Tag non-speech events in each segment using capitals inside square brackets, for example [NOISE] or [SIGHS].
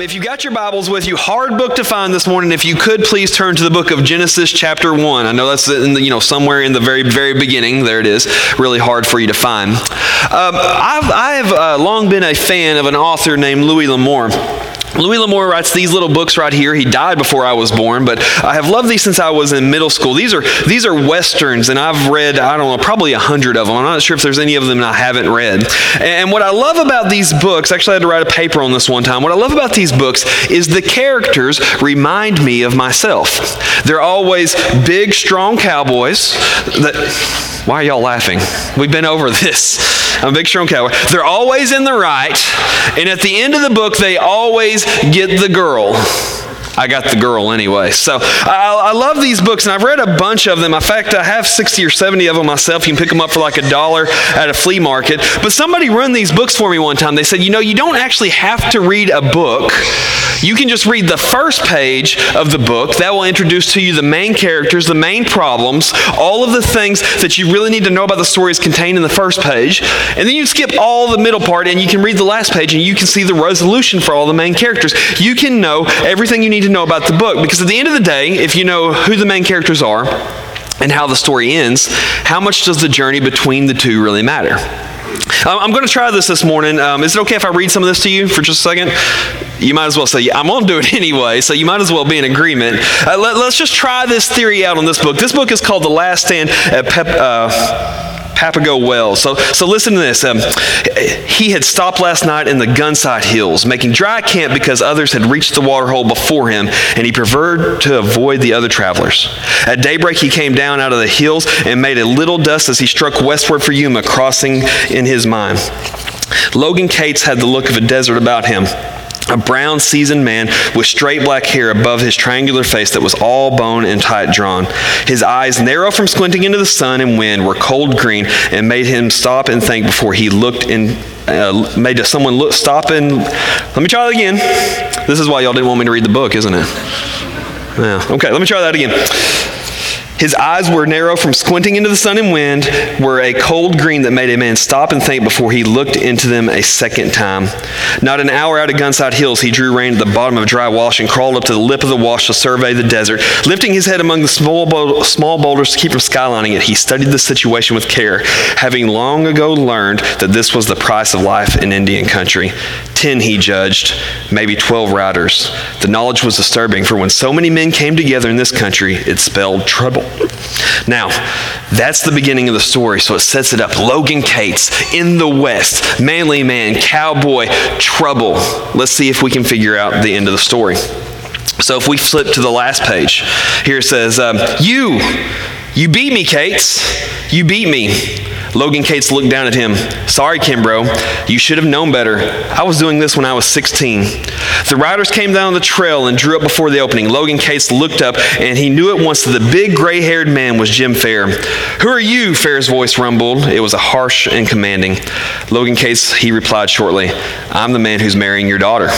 Um, if you got your Bibles with you, hard book to find this morning. If you could please turn to the book of Genesis, chapter one. I know that's in the, you know somewhere in the very very beginning. There it is. Really hard for you to find. Um, I've I've uh, long been a fan of an author named Louis L'Amour. Louis L'Amour writes these little books right here. He died before I was born, but I have loved these since I was in middle school. These are these are westerns, and I've read I don't know probably a hundred of them. I'm not sure if there's any of them I haven't read. And what I love about these books, actually, I had to write a paper on this one time. What I love about these books is the characters remind me of myself. They're always big, strong cowboys. That why are y'all laughing? We've been over this. I'm big strong cowboy. They're always in the right, and at the end of the book, they always get the girl. I got the girl anyway. So I, I, love these books, and I've read a bunch of them. In fact, I have 60 or 70 of them myself. You can pick them up for like a dollar at a flea market. But somebody run these books for me one time. They said, you know, you don't actually have to read a book. You can just read the first page of the book. That will introduce to you the main characters, the main problems, all of the things that you really need to know about the stories contained in the first page. And then you skip all the middle part and you can read the last page and you can see the resolution for all the main characters. You can know everything you need to know about the book because at the end of the day, if you know who the main characters are and how the story ends, how much does the journey between the two really matter? Um, I'm going to try this this morning. Um, is it okay if I read some of this to you for just a second? You might as well say, I'm going to do it [LAUGHS] anyway, so you might as well be in agreement. Uh, let, us just try this theory out on this book. This book is called The Last Stand at Pep. Uh, Papago Wells. So, so listen to this. Um, he had stopped last night in the Gunsight Hills, making dry camp because others had reached the waterhole before him, and he preferred to avoid the other travelers. At daybreak, he came down out of the hills and made a little dust as he struck westward for Yuma, crossing in his mind. Logan Cates had the look of a desert about him a brown, seasoned man with straight black hair above his triangular face that was all bone and tight drawn. His eyes, narrow from squinting into the sun and wind, were cold green and made him stop and think before he looked in. Uh, made someone look, stop and let me try that again. This is why y'all didn't want me to read the book, isn't it? Yeah. Okay, let me try that again. His eyes were narrow from squinting into the sun and wind, were a cold green that made a man stop and think before he looked into them a second time. Not an hour out of Gunsight Hills, he drew rein at the bottom of a dry wash and crawled up to the lip of the wash to survey the desert. Lifting his head among the small, small boulders to keep from skylining it, he studied the situation with care, having long ago learned that this was the price of life in Indian country. Ten, he judged, maybe twelve riders. The knowledge was disturbing, for when so many men came together in this country, it spelled trouble. Now, that's the beginning of the story, so it sets it up. Logan Cates in the West, manly man, cowboy, trouble. Let's see if we can figure out the end of the story. So if we flip to the last page, here it says, um, You, you beat me, Cates. You beat me. Logan Cates looked down at him. Sorry, Kimbrough. You should have known better. I was doing this when I was 16. The riders came down the trail and drew up before the opening. Logan Cates looked up and he knew at once that the big gray haired man was Jim Fair. Who are you? Fair's voice rumbled. It was a harsh and commanding. Logan Cates, he replied shortly, I'm the man who's marrying your daughter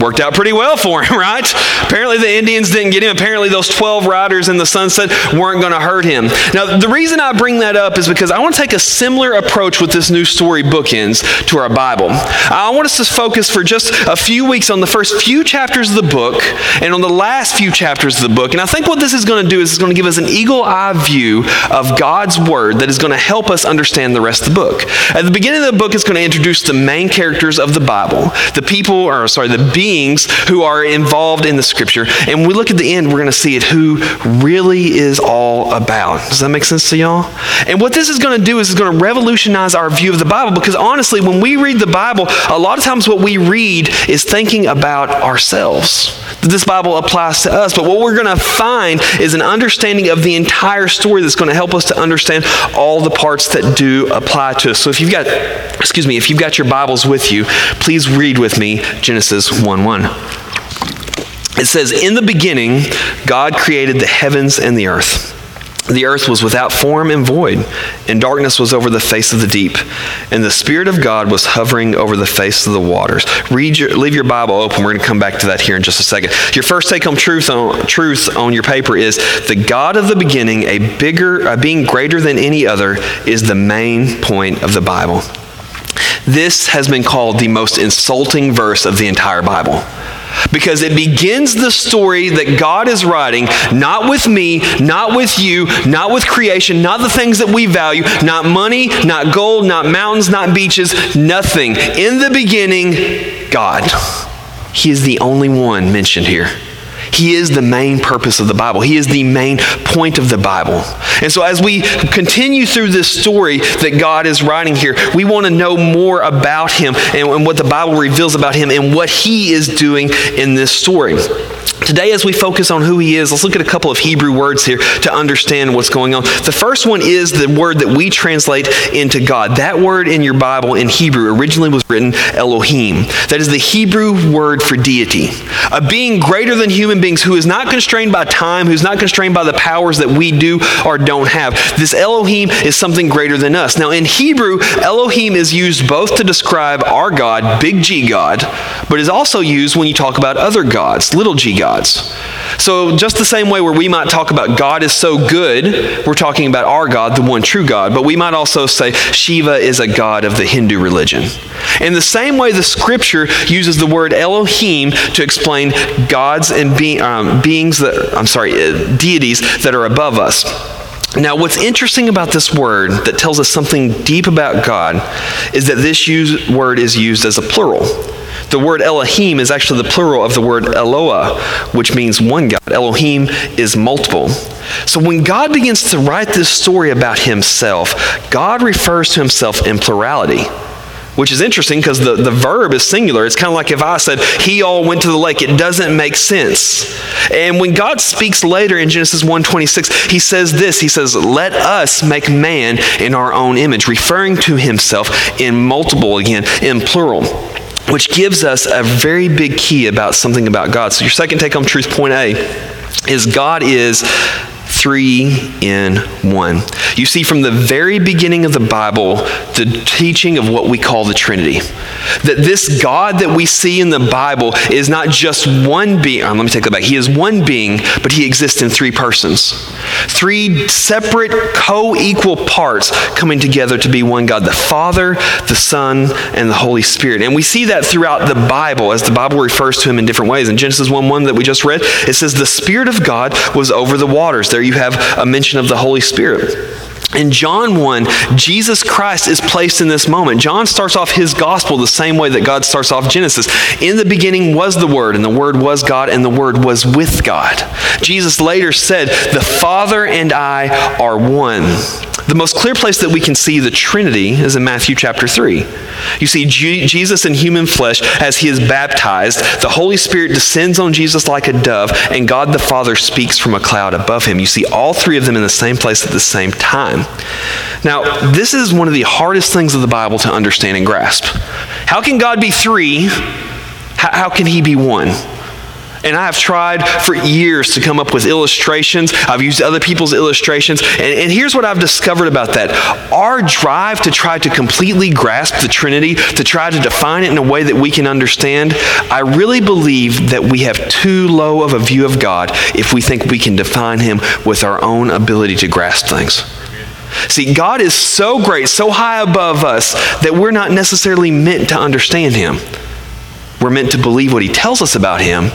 worked out pretty well for him, [LAUGHS] right? Apparently, the Indians didn't get him. Apparently, those 12 riders in the sunset weren't going to hurt him. Now, the reason I bring that up is because I want to take a similar approach with this new story bookends to our Bible. I want us to focus for just a few weeks on the first few chapters of the book and on the last few chapters of the book. And I think what this is going to do is it's going to give us an eagle eye view of God's Word that is going to help us understand the rest of the book. At the beginning of the book, it's going to introduce the main characters of the Bible, the people, or sorry, the beings beings who are involved in the scripture. And we look at the end, we're going to see it who really is all about. Does that make sense to y'all? And what this is going to do is it's going to revolutionize our view of the Bible because honestly, when we read the Bible, a lot of times what we read is thinking about ourselves. This Bible applies to us, but what we're going to find is an understanding of the entire story that's going to help us to understand all the parts that do apply to us. So if you've got, excuse me, if you've got your Bibles with you, please read with me Genesis 1 1. It says, In the beginning, God created the heavens and the earth. the earth was without form and void, and darkness was over the face of the deep, and the Spirit of God was hovering over the face of the waters. Read your, leave your Bible open. We're going to come back to that here in just a second. Your first take-home truth on, truth on your paper is the God of the beginning, a bigger, a being greater than any other, is the main point of the Bible. This has been called the most insulting verse of the entire Bible because it begins the story that God is writing, not with me, not with you, not with creation, not the things that we value, not money, not gold, not mountains, not beaches, nothing. In the beginning, God. He is the only one mentioned here. He is the main purpose of the Bible. He is the main point of the Bible. And so, as we continue through this story that God is writing here, we want to know more about Him and, and what the Bible reveals about Him and what He is doing in this story. Today, as we focus on who He is, let's look at a couple of Hebrew words here to understand what's going on. The first one is the word that we translate into God. That word in your Bible in Hebrew originally was written Elohim. That is the Hebrew word for deity, a being greater than human beings who is not constrained by time, who's not constrained by the powers that we do or don't have. This Elohim is something greater than us. Now, in Hebrew, Elohim is used both to describe our God, big G God, but is also used when you talk about other gods, little g gods. So, just the same way where we might talk about God is so good, we're talking about our God, the one true God, but we might also say Shiva is a god of the Hindu religion. In the same way, the scripture uses the word Elohim to explain gods and be, um, beings that, I'm sorry, uh, deities that are above us. Now, what's interesting about this word that tells us something deep about God is that this use, word is used as a plural. The word Elohim is actually the plural of the word Eloah, which means one God. Elohim is multiple. So when God begins to write this story about himself, God refers to himself in plurality which is interesting because the, the verb is singular. It's kind of like if I said, he all went to the lake. It doesn't make sense. And when God speaks later in Genesis 1.26, he says this. He says, let us make man in our own image, referring to himself in multiple again, in plural which gives us a very big key about something about God. So, your second take home truth, point A, is God is three in one. You see, from the very beginning of the Bible, the teaching of what we call the Trinity. That this God that we see in the Bible is not just one being. Um, let me take that back. He is one being, but he exists in three persons. Three separate, co equal parts coming together to be one God the Father, the Son, and the Holy Spirit. And we see that throughout the Bible as the Bible refers to him in different ways. In Genesis 1 1 that we just read, it says, The Spirit of God was over the waters. There you have a mention of the Holy Spirit. In John 1, Jesus Christ is placed in this moment. John starts off his gospel the same way that God starts off Genesis. In the beginning was the Word, and the Word was God, and the Word was with God. Jesus later said, The Father and I are one. The most clear place that we can see the Trinity is in Matthew chapter 3. You see G- Jesus in human flesh as he is baptized. The Holy Spirit descends on Jesus like a dove, and God the Father speaks from a cloud above him. You see all three of them in the same place at the same time. Now, this is one of the hardest things of the Bible to understand and grasp. How can God be three? How, how can he be one? And I have tried for years to come up with illustrations. I've used other people's illustrations. And, and, here's what I've discovered about that. Our drive to try to completely grasp the Trinity, to try to define it in a way that we can understand, I really believe that we have too low of a view of God if we think we can define Him with our own ability to grasp things. See, God is so great, so high above us, that we're not necessarily meant to understand Him. We're meant to believe what he tells us about him,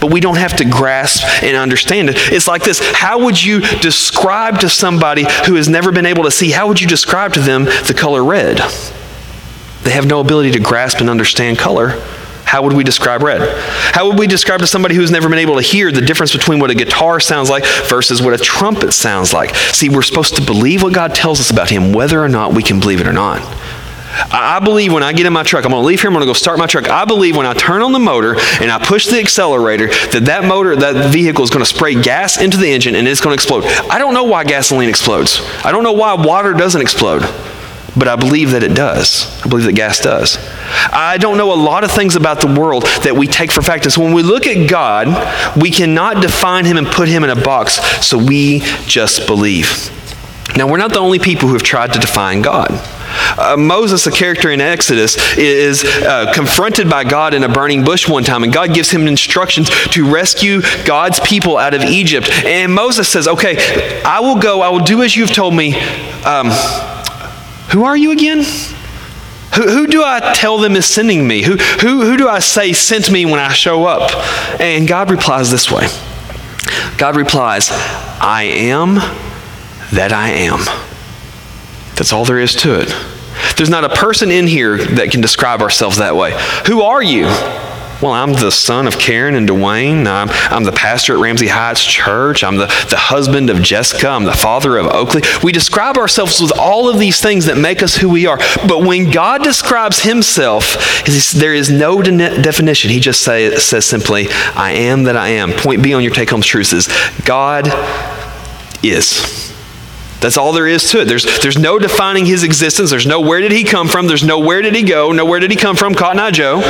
but we don't have to grasp and understand it. It's like this How would you describe to somebody who has never been able to see, how would you describe to them the color red? They have no ability to grasp and understand color. How would we describe red? How would we describe to somebody who's never been able to hear the difference between what a guitar sounds like versus what a trumpet sounds like? See, we're supposed to believe what God tells us about Him, whether or not we can believe it or not. I believe when I get in my truck, I'm going to leave here, I'm going to go start my truck. I believe when I turn on the motor and I push the accelerator, that that motor, that vehicle is going to spray gas into the engine and it's going to explode. I don't know why gasoline explodes. I don't know why water doesn't explode. But I believe that it does. I believe that gas does. I don't know a lot of things about the world that we take for fact. And so when we look at God, we cannot define him and put him in a box, so we just believe. Now, we're not the only people who have tried to define God. Uh, Moses, a character in Exodus, is uh, confronted by God in a burning bush one time, and God gives him instructions to rescue God's people out of Egypt. And Moses says, Okay, I will go, I will do as you've told me. Um, who are you again? Who, who, do I tell them is sending me? Who, who, who do I say sent me when I show up? And God replies this way God replies, I am that I am. That's all there is to it. There's not a person in here that can describe ourselves that way. Who are you? Well, I'm the son of Karen and Dwayne. I'm, I'm the pastor at Ramsey Heights Church. I'm the, the husband of Jessica. I'm the father of Oakley. We describe ourselves with all of these things that make us who we are. But when God describes himself, there is no de- definition. He just say, says simply, I am that I am. Point B on your take home truth is God is. That's all there is to it. There's, there's no defining his existence. There's no where did he come from. There's no where did he go. No where did he come from. Cotton Eye Joe.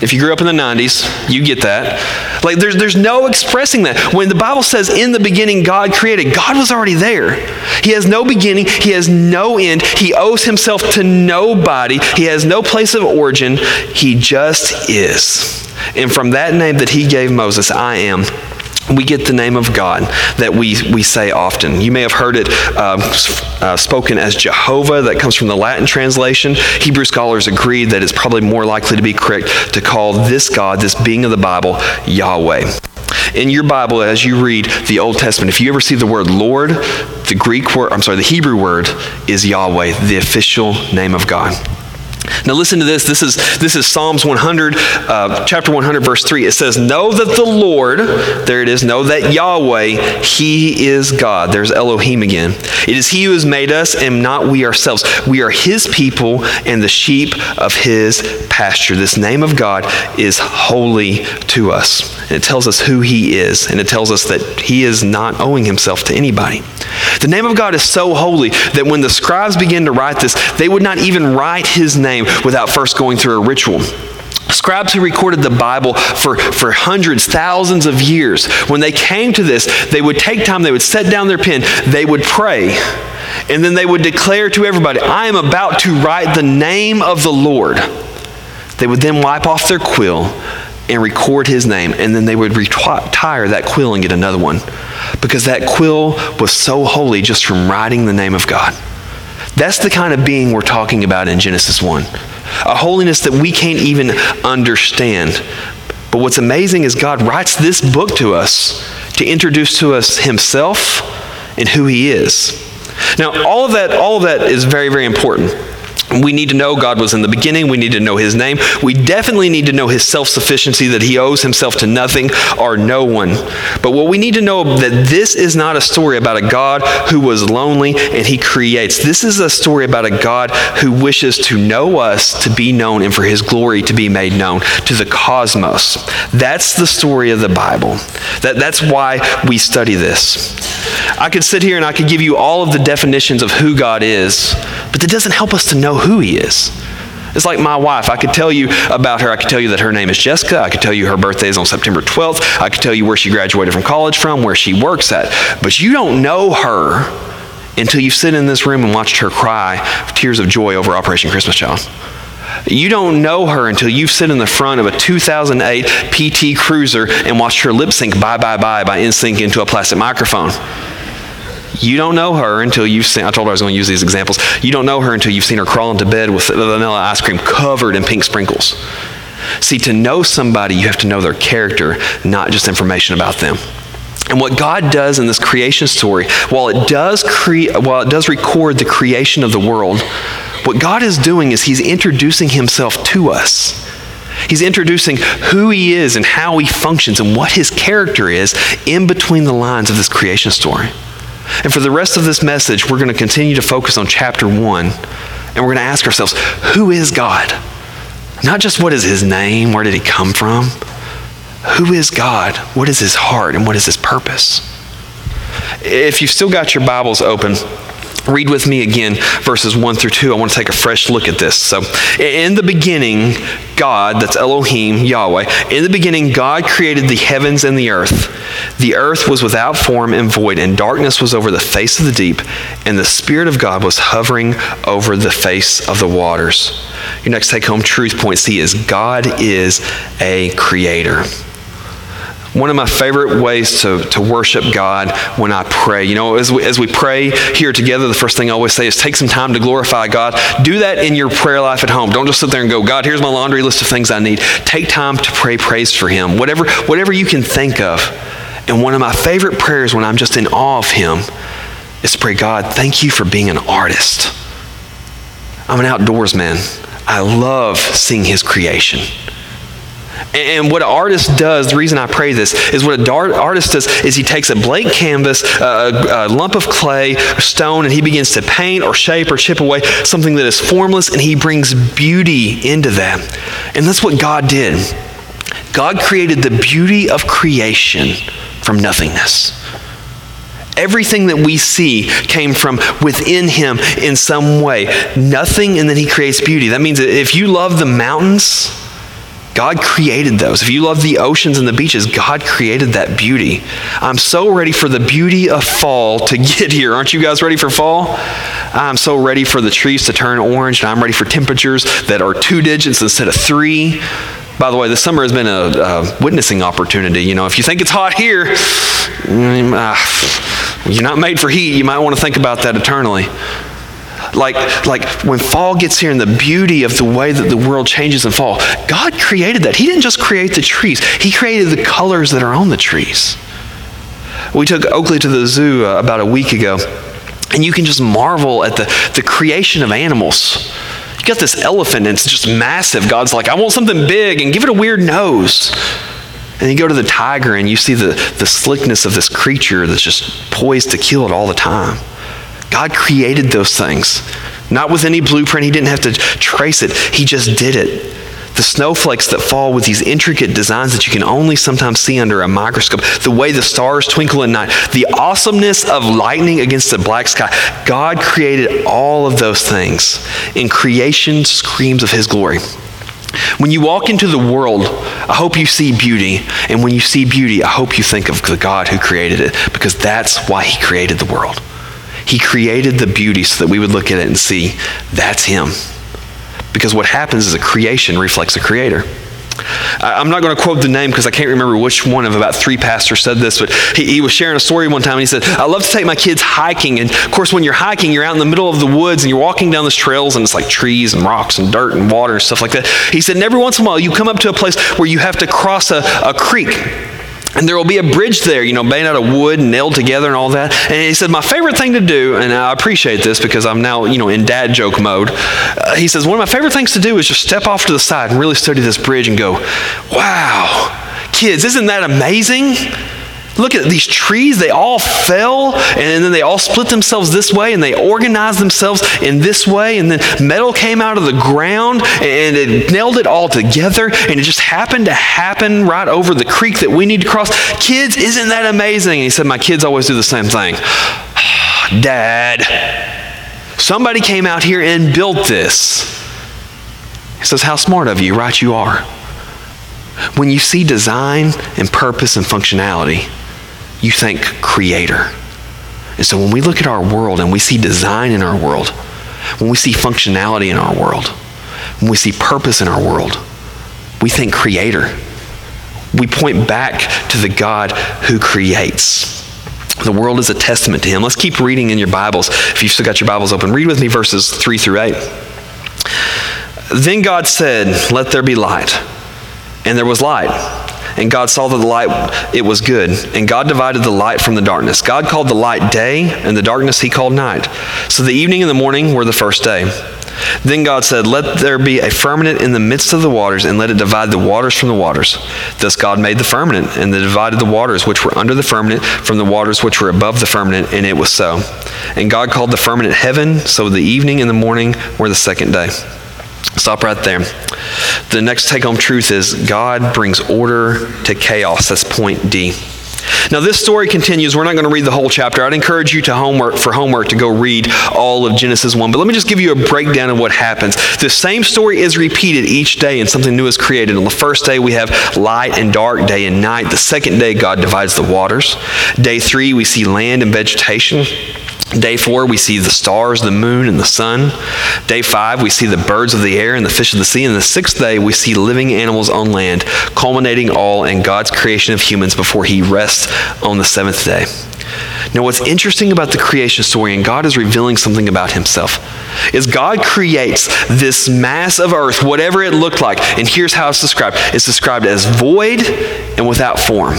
If you grew up in the 90s, you get that. Like there's, there's no expressing that. When the Bible says in the beginning God created, God was already there. He has no beginning. He has no end. He owes himself to nobody. He has no place of origin. He just is. And from that name that he gave Moses, I am we get the name of God that we, we say often. You may have heard it uh, uh, spoken as Jehovah, that comes from the Latin translation. Hebrew scholars agree that it's probably more likely to be correct to call this God, this being of the Bible, Yahweh. In your Bible, as you read the Old Testament, if you ever see the word Lord, the Greek word, I'm sorry, the Hebrew word is Yahweh, the official name of God. Now listen to this. This is this is Psalms 100, uh, chapter 100, verse 3. It says, "Know that the Lord, there it is. Know that Yahweh, He is God." There's Elohim again. It is He who has made us, and not we ourselves. We are His people and the sheep of His pasture. This name of God is holy to us, and it tells us who He is, and it tells us that He is not owing Himself to anybody. The name of God is so holy that when the scribes began to write this, they would not even write His name name without first going through a ritual. Scribes who recorded the Bible for, for hundreds, thousands of years, when they came to this, they would take time, they would set down their pen, they would pray, and then they would declare to everybody, I am about to write the name of the Lord. They would then wipe off their quill and record his name, and then they would retire that quill and get another one because that quill was so holy just from writing the name of God. That's the kind of being we're talking about in Genesis 1. A holiness that we can't even understand. But what's amazing is God writes this book to us to introduce to us himself and who he is. Now, all of that, all of that is very, very important. We need to know God was in the beginning. We need to know His name. We definitely need to know His self sufficiency, that He owes Himself to nothing or no one. But what we need to know that this is not a story about a God who was lonely and He creates. This is a story about a God who wishes to know us, to be known, and for His glory to be made known to the cosmos. That's the story of the Bible. That, that's why we study this. I could sit here and I could give you all of the definitions of who God is, but that doesn't help us to know who He is. It's like my wife. I could tell you about her. I could tell you that her name is Jessica. I could tell you her birthday is on September 12th. I could tell you where she graduated from college from, where she works at. But you don't know her until you've sit in this room and watched her cry tears of joy over Operation Christmas Child. You don't know her until you've sit in the front of a 2008 PT Cruiser and watched her lip sync Bye Bye Bye by NSYNC into a plastic microphone. You don't know her until you've seen, I told her I was going to use these examples. You don't know her until you've seen her crawl into bed with vanilla ice cream covered in pink sprinkles. See, to know somebody, you have to know their character, not just information about them. And what God does in this creation story, while it does cre- while it does record the creation of the world, what God is doing is He's introducing Himself to us. He's introducing who He is and how He functions and what His character is in between the lines of this creation story. And for the rest of this message, we're going to continue to focus on chapter 1, and we're going to ask ourselves who is God? Not just what is his name, where did he come from? Who is God? What is his heart, and what is his purpose? If you've still got your Bibles open, Read with me again verses 1 through 2. I want to take a fresh look at this. So, in the beginning, God, that's Elohim, Yahweh, in the beginning, God created the heavens and the earth. The earth was without form and void, and darkness was over the face of the deep, and the Spirit of God was hovering over the face of the waters. Your next take home truth point C is God is a creator. One of my favorite ways to, to worship God when I pray. You know, as we, as we pray here together, the first thing I always say is take some time to glorify God. Do that in your prayer life at home. Don't just sit there and go, God, here's my laundry list of things I need. Take time to pray praise for Him, whatever, whatever you can think of. And one of my favorite prayers when I'm just in awe of Him is to pray, God, thank you for being an artist. I'm an outdoors man. I love seeing His creation. And what an artist does, the reason I pray this, is what an artist does is he takes a blank canvas, a, a, lump of clay, stone, and he begins to paint or shape or chip away something that is formless, and he brings beauty into that. And that's what God did. God created the beauty of creation from nothingness. Everything that we see came from within him in some way. Nothing, and then he creates beauty. That means that if you love the mountains, God created those. If you love the oceans and the beaches, God created that beauty. I'm so ready for the beauty of fall to [LAUGHS] get here. Aren't you guys ready for fall? I'm so ready for the trees to turn orange, and I'm ready for temperatures that are two digits instead of three. By the way, this summer has been a, a witnessing opportunity. You know, if you think it's hot here, mm, uh, you're not made for heat. You might want to think about that eternally like, like when fall gets here and the beauty of the way that the world changes in fall, God created that. He didn't just create the trees, He created the colors that are on the trees. We took Oakley to the zoo uh, about a week ago, and you can just marvel at the, the creation of animals. You got this elephant, and it's just massive. God's like, I want something big, and give it a weird nose. And you go to the tiger, and you see the, the slickness of this creature that's just poised to kill it all the time. God created those things. Not with any blueprint, He didn't have to trace it, He just did it. The snowflakes that fall with these intricate designs that you can only sometimes see under a microscope, the way the stars twinkle at night, the awesomeness of lightning against the black sky. God created all of those things, and creation screams of His glory. When you walk into the world, I hope you see beauty. And when you see beauty, I hope you think of the God who created it, because that's why He created the world. He created the beauty so that we would look at it and see that's Him. Because what happens is a creation reflects a creator. I'm not going to quote the name because I can't remember which one of about three pastors said this, but he, he, was sharing a story one time and he said, I love to take my kids hiking. And of course, when you're hiking, you're out in the middle of the woods and you're walking down these trails and it's like trees and rocks and dirt and water and stuff like that. He said, and every once in a while, you come up to a place where you have to cross a, a creek. And there will be a bridge there, you know, made out of wood nailed together and all that. And he said, My favorite thing to do, and I appreciate this because I'm now, you know, in dad joke mode. Uh, he says, One of my favorite things to do is just step off to the side and really study this bridge and go, Wow, kids, isn't that amazing? Look at these trees, they all fell, and then they all split themselves this way, and they organized themselves in this way, and then metal came out of the ground, and it nailed it all together, and it just happened to happen right over the creek that we need to cross. Kids, isn't that amazing? And he said, My kids always do the same thing. [SIGHS] Dad, somebody came out here and built this. He says, How smart of you, right? You are. When you see design and purpose and functionality, you think creator. And so when we look at our world and we see design in our world, when we see functionality in our world, when we see purpose in our world, we think creator. We point back to the God who creates. The world is a testament to him. Let's keep reading in your Bibles. If you've still got your Bibles open, read with me verses 3 through 8. Then God said, Let there be light. And there was light. And God saw that the light, it was good. And God divided the light from the darkness. God called the light day, and the darkness he called night. So the evening and the morning were the first day. Then God said, Let there be a firmament in the midst of the waters, and let it divide the waters from the waters. Thus God made the firmament, and divided the waters which were under the firmament from the waters which were above the firmament, and it was so. And God called the firmament heaven, so the evening and the morning were the second day. Stop right there. The next take home truth is God brings order to chaos. That's point D. Now, this story continues. We're not going to read the whole chapter. I'd encourage you to homework for homework to go read all of Genesis 1. But let me just give you a breakdown of what happens. The same story is repeated each day, and something new is created. On the first day, we have light and dark, day and night. The second day, God divides the waters. Day three, we see land and vegetation. Day four, we see the stars, the moon, and the sun. Day five, we see the birds of the air and the fish of the sea. And the sixth day, we see living animals on land, culminating all in God's creation of humans before he rests on the seventh day. Now, what's interesting about the creation story, and God is revealing something about himself, is God creates this mass of earth, whatever it looked like. And here's how it's described it's described as void and without form.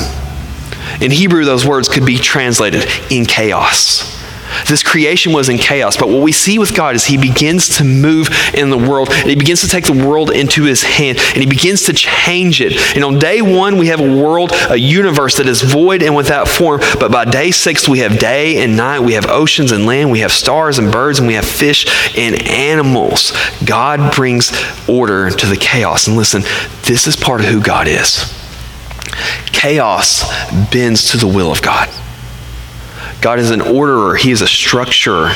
In Hebrew, those words could be translated in chaos. This creation was in chaos, but what we see with God is He begins to move in the world, and He begins to take the world into His hand, and He begins to change it. And on day one, we have a world, a universe that is void and without form, but by day six, we have day and night, we have oceans and land, we have stars and birds, and we have fish and animals. God brings order to the chaos. And listen, this is part of who God is. Chaos bends to the will of God. God is an orderer, He is a structurer.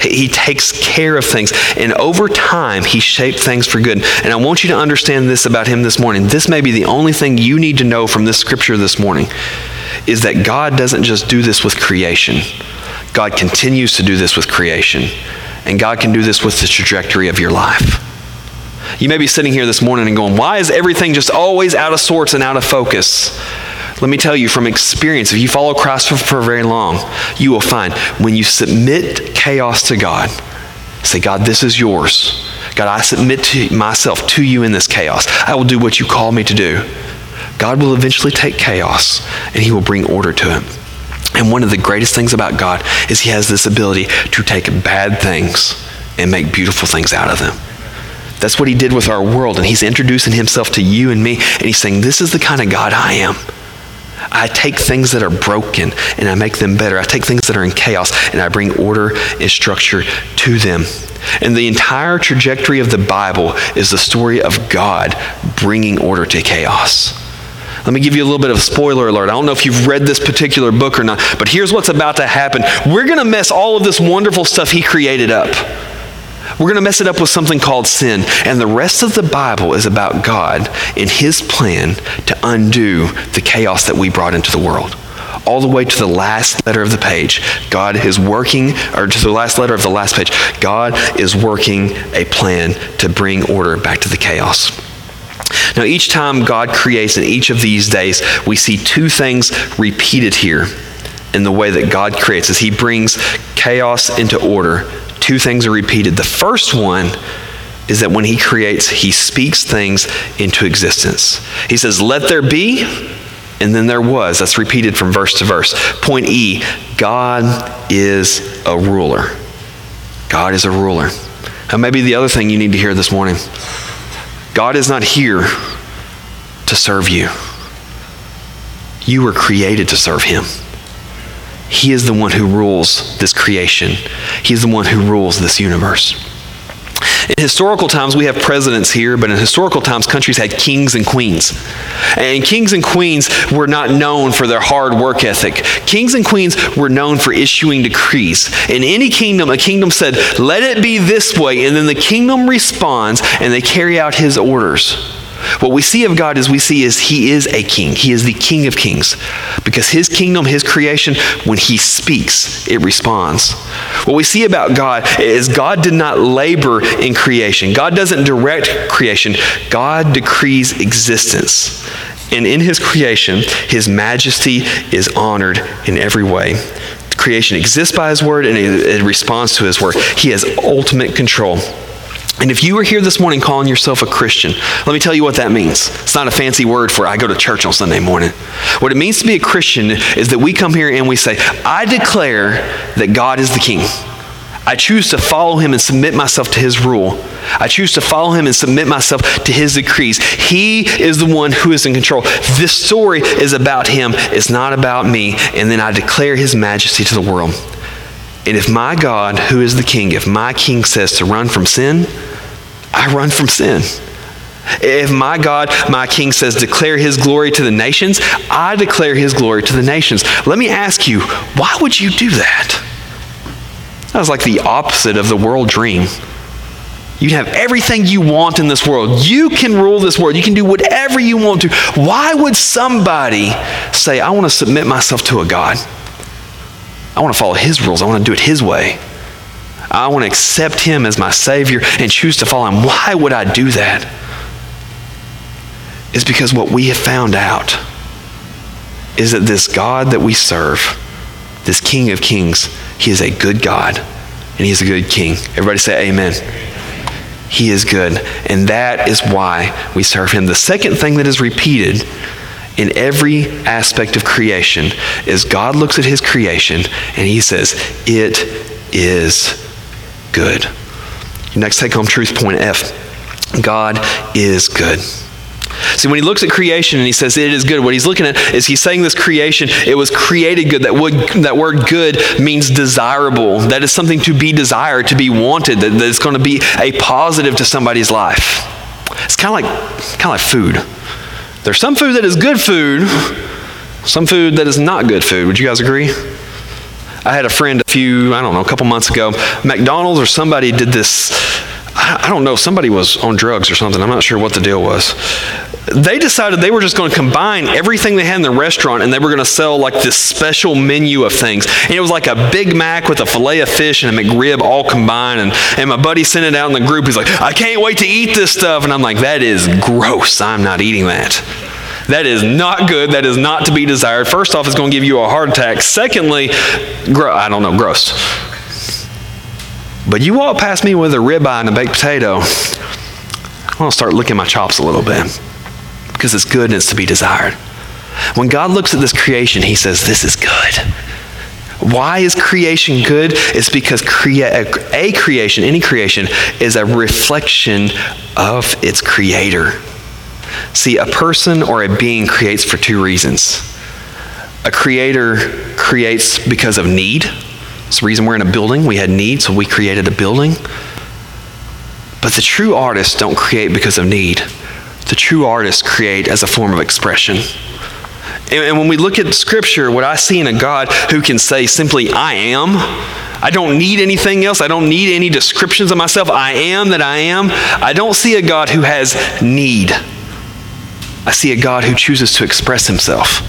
He takes care of things. And over time, He shaped things for good. And I want you to understand this about Him this morning. This may be the only thing you need to know from this scripture this morning is that God doesn't just do this with creation, God continues to do this with creation. And God can do this with the trajectory of your life. You may be sitting here this morning and going, Why is everything just always out of sorts and out of focus? Let me tell you from experience, if you follow Christ for, for very long, you will find when you submit chaos to God, say, God, this is yours. God, I submit to myself to you in this chaos. I will do what you call me to do. God will eventually take chaos and he will bring order to it. And one of the greatest things about God is he has this ability to take bad things and make beautiful things out of them. That's what he did with our world. And he's introducing himself to you and me. And he's saying, This is the kind of God I am. I take things that are broken and I make them better. I take things that are in chaos and I bring order and structure to them. And the entire trajectory of the Bible is the story of God bringing order to chaos. Let me give you a little bit of spoiler alert. I don't know if you've read this particular book or not, but here's what's about to happen. We're going to mess all of this wonderful stuff He created up. We're going to mess it up with something called sin. And the rest of the Bible is about God and His plan to undo the chaos that we brought into the world. All the way to the last letter of the page, God is working, or to the last letter of the last page, God is working a plan to bring order back to the chaos. Now, each time God creates in each of these days, we see two things repeated here in the way that God creates as He brings chaos into order two things are repeated. The first one is that when he creates, he speaks things into existence. He says, Let there be, and then there was. That's repeated from verse to verse. Point E God is a ruler. God is a ruler. And maybe the other thing you need to hear this morning God is not here to serve you, you were created to serve him. He is the one who rules this creation. He is the one who rules this universe. In historical times, we have presidents here, but in historical times, countries had kings and queens. And kings and queens were not known for their hard work ethic. Kings and queens were known for issuing decrees. In any kingdom, a kingdom said, Let it be this way, and then the kingdom responds and they carry out his orders. What we see of God is we see is he is a king. He is the king of kings. Because his kingdom, his creation, when he speaks, it responds. What we see about God is God did not labor in creation. God doesn't direct creation. God decrees existence. And in his creation, his majesty is honored in every way. Creation exists by his word and it responds to his word. He has ultimate control. And if you are here this morning calling yourself a Christian, let me tell you what that means. It's not a fancy word for I go to church on Sunday morning. What it means to be a Christian is that we come here and we say, I declare that God is the king. I choose to follow him and submit myself to his rule. I choose to follow him and submit myself to his decrees. He is the one who is in control. This story is about him, it's not about me. And then I declare his majesty to the world. And if my God, who is the king, if my king says to run from sin, I run from sin. If my God, my King says, declare his glory to the nations, I declare his glory to the nations. Let me ask you, why would you do that? That was like the opposite of the world dream. You have everything you want in this world. You can rule this world. You can do whatever you want to. Why would somebody say, I want to submit myself to a God? I want to follow his rules. I want to do it his way. I want to accept him as my Savior and choose to follow him. Why would I do that? It's because what we have found out is that this God that we serve, this King of Kings, he is a good God and he is a good King. Everybody say amen. He is good. And that is why we serve him. The second thing that is repeated in every aspect of creation is God looks at his creation and he says, It is good. next take home truth point F God is good. See, when he looks at creation and he says it is good, what he's looking at is he's saying this creation, it was created good. That word, that word good means desirable. That is something to be desired, to be wanted, that, that it's going to be a positive to somebody's life. It's kind of like, kind of like food. There's some food that is good food, some food that is not good food. Would you guys agree? I had a friend a few, I don't know, a couple months ago. McDonald's or somebody did this I don't know, somebody was on drugs or something. I'm not sure what the deal was. They decided they were just going to combine everything they had in the restaurant and they were going to sell like this special menu of things. And it was like a Big Mac with a filet of fish and a McRib all combined. And, and my buddy sent it out in the group. He's like, I can't wait to eat this stuff. And I'm like, that is gross. I'm not eating that. That is not good. That is not to be desired. First off, it's going to give you a heart attack. Secondly, gro- I don't know, gross. But you walk past me with a ribeye and a baked potato, I'm going to start licking my chops a little bit because it's good and it's to be desired. When God looks at this creation, he says, This is good. Why is creation good? It's because crea- a creation, any creation, is a reflection of its creator. See, a person or a being creates for two reasons. A creator creates because of need it's the reason we're in a building. We had need, so we created a building. But the true artists don't create because of need. The true artists create as a form of expression. And, when we look at Scripture, what I see in a God who can say simply, I am, I don't need anything else. I don't need any descriptions of myself. I am that I am. I don't see a God who has need. I see a God who chooses to express himself.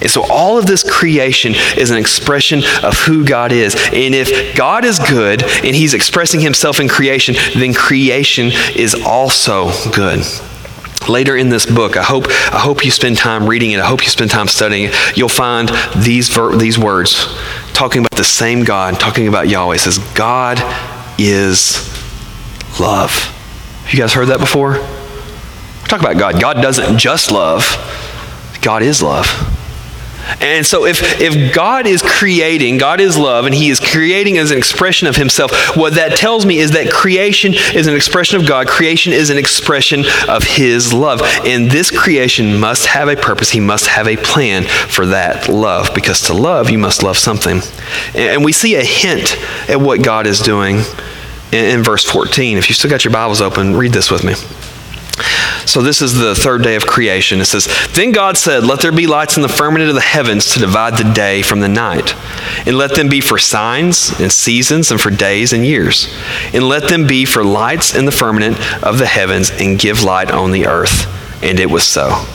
And so all of this creation is an expression of who God is. And if God is good and he's expressing himself in creation, then creation is also good. Later in this book, I hope, I hope you spend time reading it. I hope you spend time studying it. You'll find these, ver- these words talking about the same God, talking about Yahweh. It says, God is love. You guys heard that before? Talk about God. God doesn't just love, God is love. And so, if, if God is creating, God is love, and He is creating as an expression of Himself, what that tells me is that creation is an expression of God. Creation is an expression of His love. And this creation must have a purpose. He must have a plan for that love. Because to love, you must love something. And we see a hint at what God is doing in, in verse 14. If you still got your Bibles open, read this with me. So, this is the third day of creation. It says, Then God said, Let there be lights in the firmament of the heavens to divide the day from the night, and let them be for signs and seasons and for days and years, and let them be for lights in the firmament of the heavens and give light on the earth. And it was so.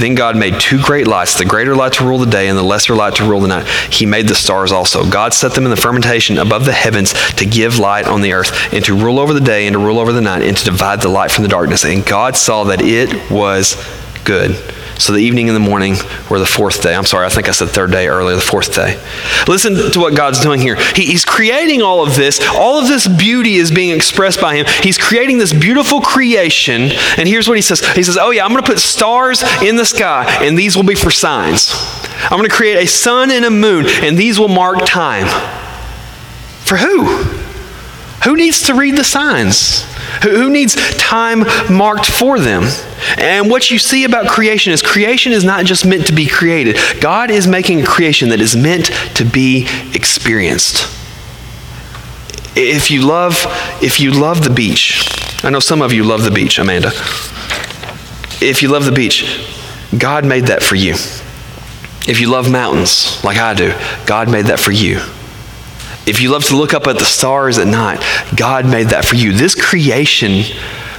Then God made two great lights, the greater light to rule the day and the lesser light to rule the night. He made the stars also. God set them in the firmamentation above the heavens to give light on the earth and to rule over the day and to rule over the night and to divide the light from the darkness. And God saw that it was good. So the evening and the morning were the fourth day. I'm sorry, I think I said third day earlier, the fourth day. Listen to what God's doing here. He, he's creating all of this. All of this beauty is being expressed by Him. He's creating this beautiful creation. And here's what He says He says, Oh, yeah, I'm going to put stars in the sky, and these will be for signs. I'm going to create a sun and a moon, and these will mark time. For who? Who needs to read the signs? Who needs time marked for them? And what you see about creation is creation is not just meant to be created. God is making a creation that is meant to be experienced. If you love, if you love the beach, I know some of you love the beach, Amanda. If you love the beach, God made that for you. If you love mountains like I do, God made that for you. If you love to look up at the stars at night, God made that for you. This creation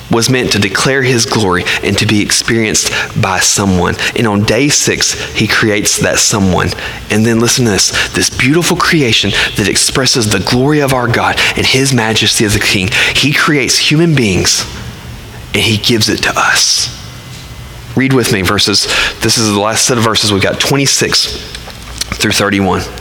was meant to declare his glory and to be experienced by someone. And on day six, he creates that someone. And then listen to this this beautiful creation that expresses the glory of our God and his majesty as a king. He creates human beings and he gives it to us. Read with me verses. This is the last set of verses. We've got 26 through 31.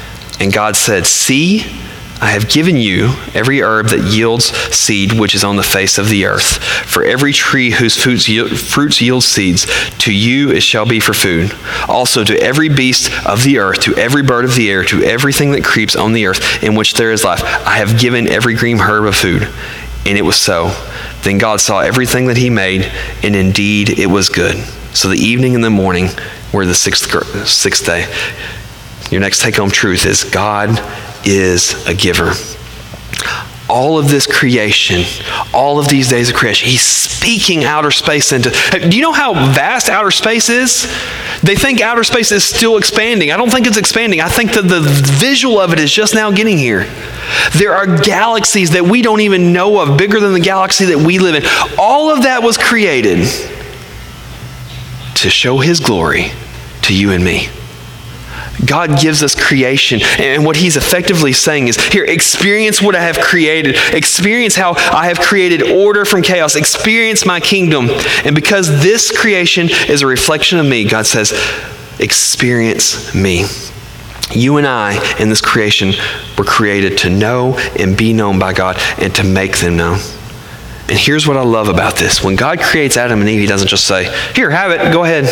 And God said, See, I have given you every herb that yields seed which is on the face of the earth. For every tree whose fruits yield, fruits yield seeds, to you it shall be for food. Also to every beast of the earth, to every bird of the air, to everything that creeps on the earth in which there is life, I have given every green herb of food. And it was so. Then God saw everything that he made, and indeed it was good. So the evening and the morning were the sixth, sixth day. Your next take home truth is God is a giver. All of this creation, all of these days of creation, he's speaking outer space into. Do you know how vast outer space is? They think outer space is still expanding. I don't think it's expanding. I think that the visual of it is just now getting here. There are galaxies that we don't even know of, bigger than the galaxy that we live in. All of that was created to show his glory to you and me. God gives us creation. And what he's effectively saying is here, experience what I have created. Experience how I have created order from chaos. Experience my kingdom. And because this creation is a reflection of me, God says, experience me. You and I in this creation were created to know and be known by God and to make them known. And here's what I love about this. When God creates Adam and Eve, he doesn't just say, Here, have it, go ahead.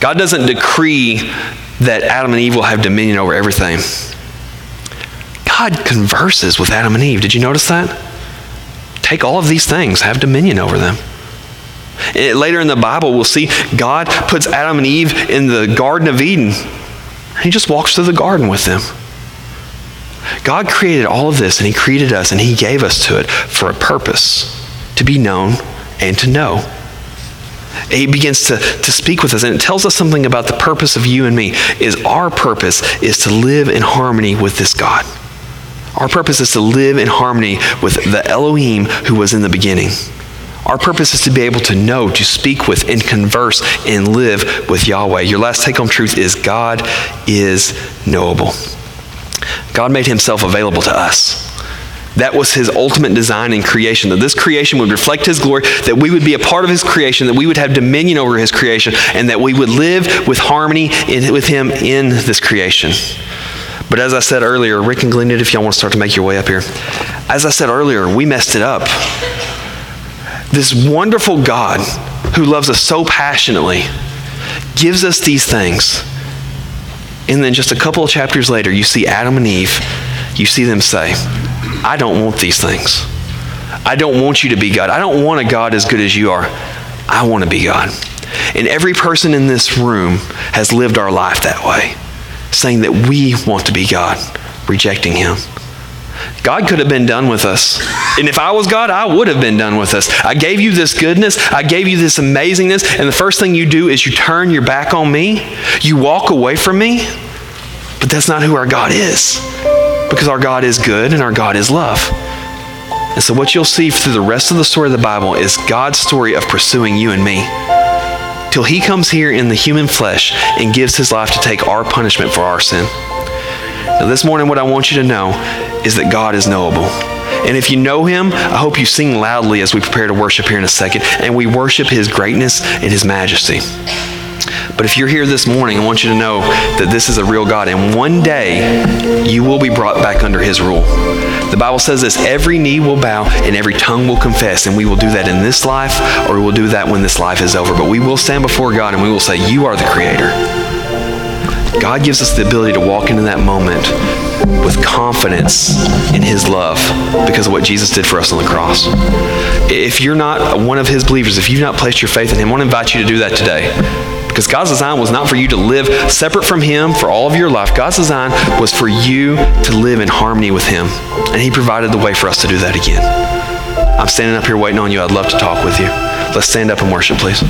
God doesn't decree that Adam and Eve will have dominion over everything. God converses with Adam and Eve. Did you notice that? Take all of these things, have dominion over them. And later in the Bible, we'll see God puts Adam and Eve in the Garden of Eden. He just walks through the garden with them. God created all of this, and He created us, and He gave us to it for a purpose to be known and to know he begins to, to speak with us and it tells us something about the purpose of you and me is our purpose is to live in harmony with this god. Our purpose is to live in harmony with the elohim who was in the beginning. Our purpose is to be able to know to speak with and converse and live with yahweh. Your last take-home truth is god is knowable. God made himself available to us that was his ultimate design in creation, that this creation would reflect his glory, that we would be a part of his creation, that we would have dominion over his creation, and that we would live with harmony in, with him in this creation. But as I said earlier, Rick and Glenn, if y'all want to start to make your way up here, as I said earlier, we messed it up. This wonderful God who loves us so passionately gives us these things. And then just a couple of chapters later, you see Adam and Eve, you see them say, I don't want these things. I don't want you to be God. I don't want a God as good as you are. I want to be God. And every person in this room has lived our life that way, saying that we want to be God, rejecting Him. God could have been done with us. And if I was God, I would have been done with us. I gave you this goodness, I gave you this amazingness, and the first thing you do is you turn your back on me, you walk away from me. But that's not who our God is because our God is good and our God is love. And so, what you'll see through the rest of the story of the Bible is God's story of pursuing you and me. Till he comes here in the human flesh and gives his life to take our punishment for our sin. Now, this morning, what I want you to know is that God is knowable. And if you know him, I hope you sing loudly as we prepare to worship here in a second and we worship his greatness and his majesty. But if you're here this morning, I want you to know that this is a real God. And one day, you will be brought back under his rule. The Bible says this every knee will bow and every tongue will confess, and we will do that in this life or we will do that when this life is over. But we will stand before God and we will say, You are the Creator. God gives us the ability to walk into that moment with confidence in His love because of what Jesus did for us on the cross. If you're not one of His believers, if you've not placed your faith in Him, I want to invite you to do that today. Because God's design was not for you to live separate from Him for all of your life. God's design was for you to live in harmony with Him. And He provided the way for us to do that again. I'm standing up here waiting on you. I'd love to talk with you. Let's stand up and worship, please.